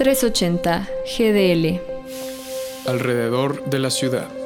380 GDL. Alrededor de la ciudad.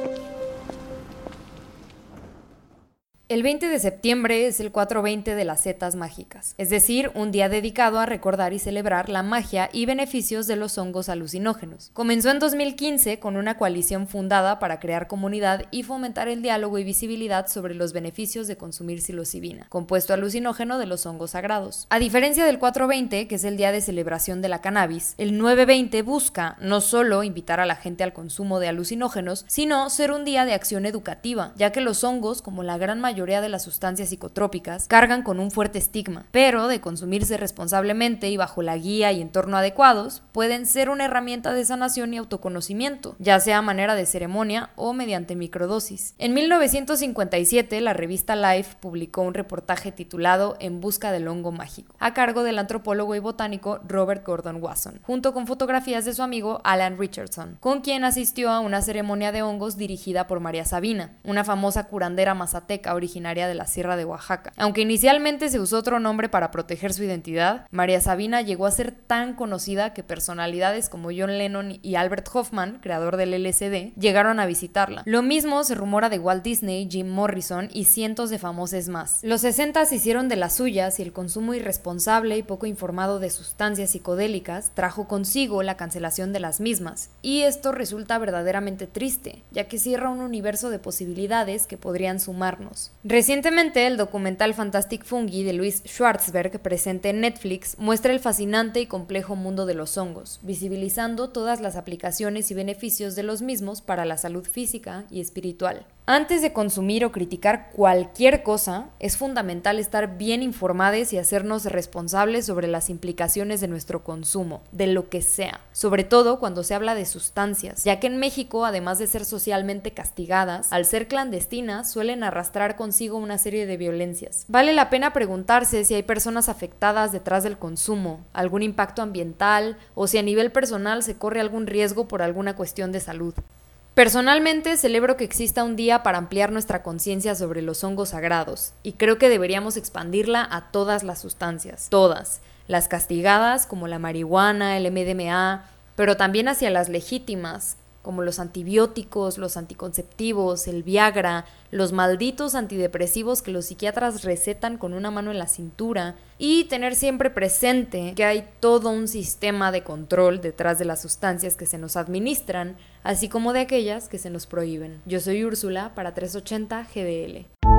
El 20 de septiembre es el 420 de las setas mágicas, es decir, un día dedicado a recordar y celebrar la magia y beneficios de los hongos alucinógenos. Comenzó en 2015 con una coalición fundada para crear comunidad y fomentar el diálogo y visibilidad sobre los beneficios de consumir psilocibina, compuesto alucinógeno de los hongos sagrados. A diferencia del 420, que es el día de celebración de la cannabis, el 920 busca no solo invitar a la gente al consumo de alucinógenos, sino ser un día de acción educativa, ya que los hongos, como la gran mayoría de las sustancias psicotrópicas cargan con un fuerte estigma, pero de consumirse responsablemente y bajo la guía y entorno adecuados, pueden ser una herramienta de sanación y autoconocimiento, ya sea a manera de ceremonia o mediante microdosis. En 1957, la revista Life publicó un reportaje titulado En busca del hongo mágico, a cargo del antropólogo y botánico Robert Gordon Wasson, junto con fotografías de su amigo Alan Richardson, con quien asistió a una ceremonia de hongos dirigida por María Sabina, una famosa curandera mazateca de la Sierra de Oaxaca. Aunque inicialmente se usó otro nombre para proteger su identidad, María Sabina llegó a ser tan conocida que personalidades como John Lennon y Albert Hoffman, creador del LSD, llegaron a visitarla. Lo mismo se rumora de Walt Disney, Jim Morrison y cientos de famosos más. Los 60 se hicieron de las suyas y el consumo irresponsable y poco informado de sustancias psicodélicas trajo consigo la cancelación de las mismas. Y esto resulta verdaderamente triste, ya que cierra un universo de posibilidades que podrían sumarnos. Recientemente, el documental Fantastic Fungi de Luis Schwartzberg, presente en Netflix, muestra el fascinante y complejo mundo de los hongos, visibilizando todas las aplicaciones y beneficios de los mismos para la salud física y espiritual. Antes de consumir o criticar cualquier cosa, es fundamental estar bien informados y hacernos responsables sobre las implicaciones de nuestro consumo, de lo que sea, sobre todo cuando se habla de sustancias, ya que en México, además de ser socialmente castigadas, al ser clandestinas suelen arrastrar consigo una serie de violencias. Vale la pena preguntarse si hay personas afectadas detrás del consumo, algún impacto ambiental o si a nivel personal se corre algún riesgo por alguna cuestión de salud. Personalmente celebro que exista un día para ampliar nuestra conciencia sobre los hongos sagrados y creo que deberíamos expandirla a todas las sustancias, todas, las castigadas como la marihuana, el MDMA, pero también hacia las legítimas, como los antibióticos, los anticonceptivos, el Viagra, los malditos antidepresivos que los psiquiatras recetan con una mano en la cintura, y tener siempre presente que hay todo un sistema de control detrás de las sustancias que se nos administran, así como de aquellas que se nos prohíben. Yo soy Úrsula para 380 GDL.